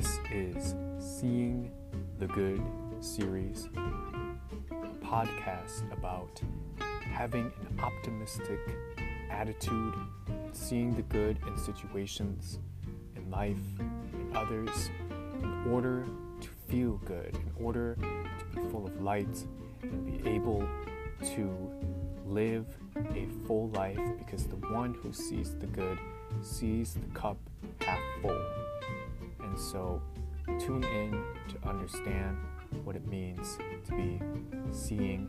This is Seeing the Good series, a podcast about having an optimistic attitude, seeing the good in situations, in life, in others, in order to feel good, in order to be full of light and be able to live a full life because the one who sees the good sees the cup half so tune in to understand what it means to be seeing.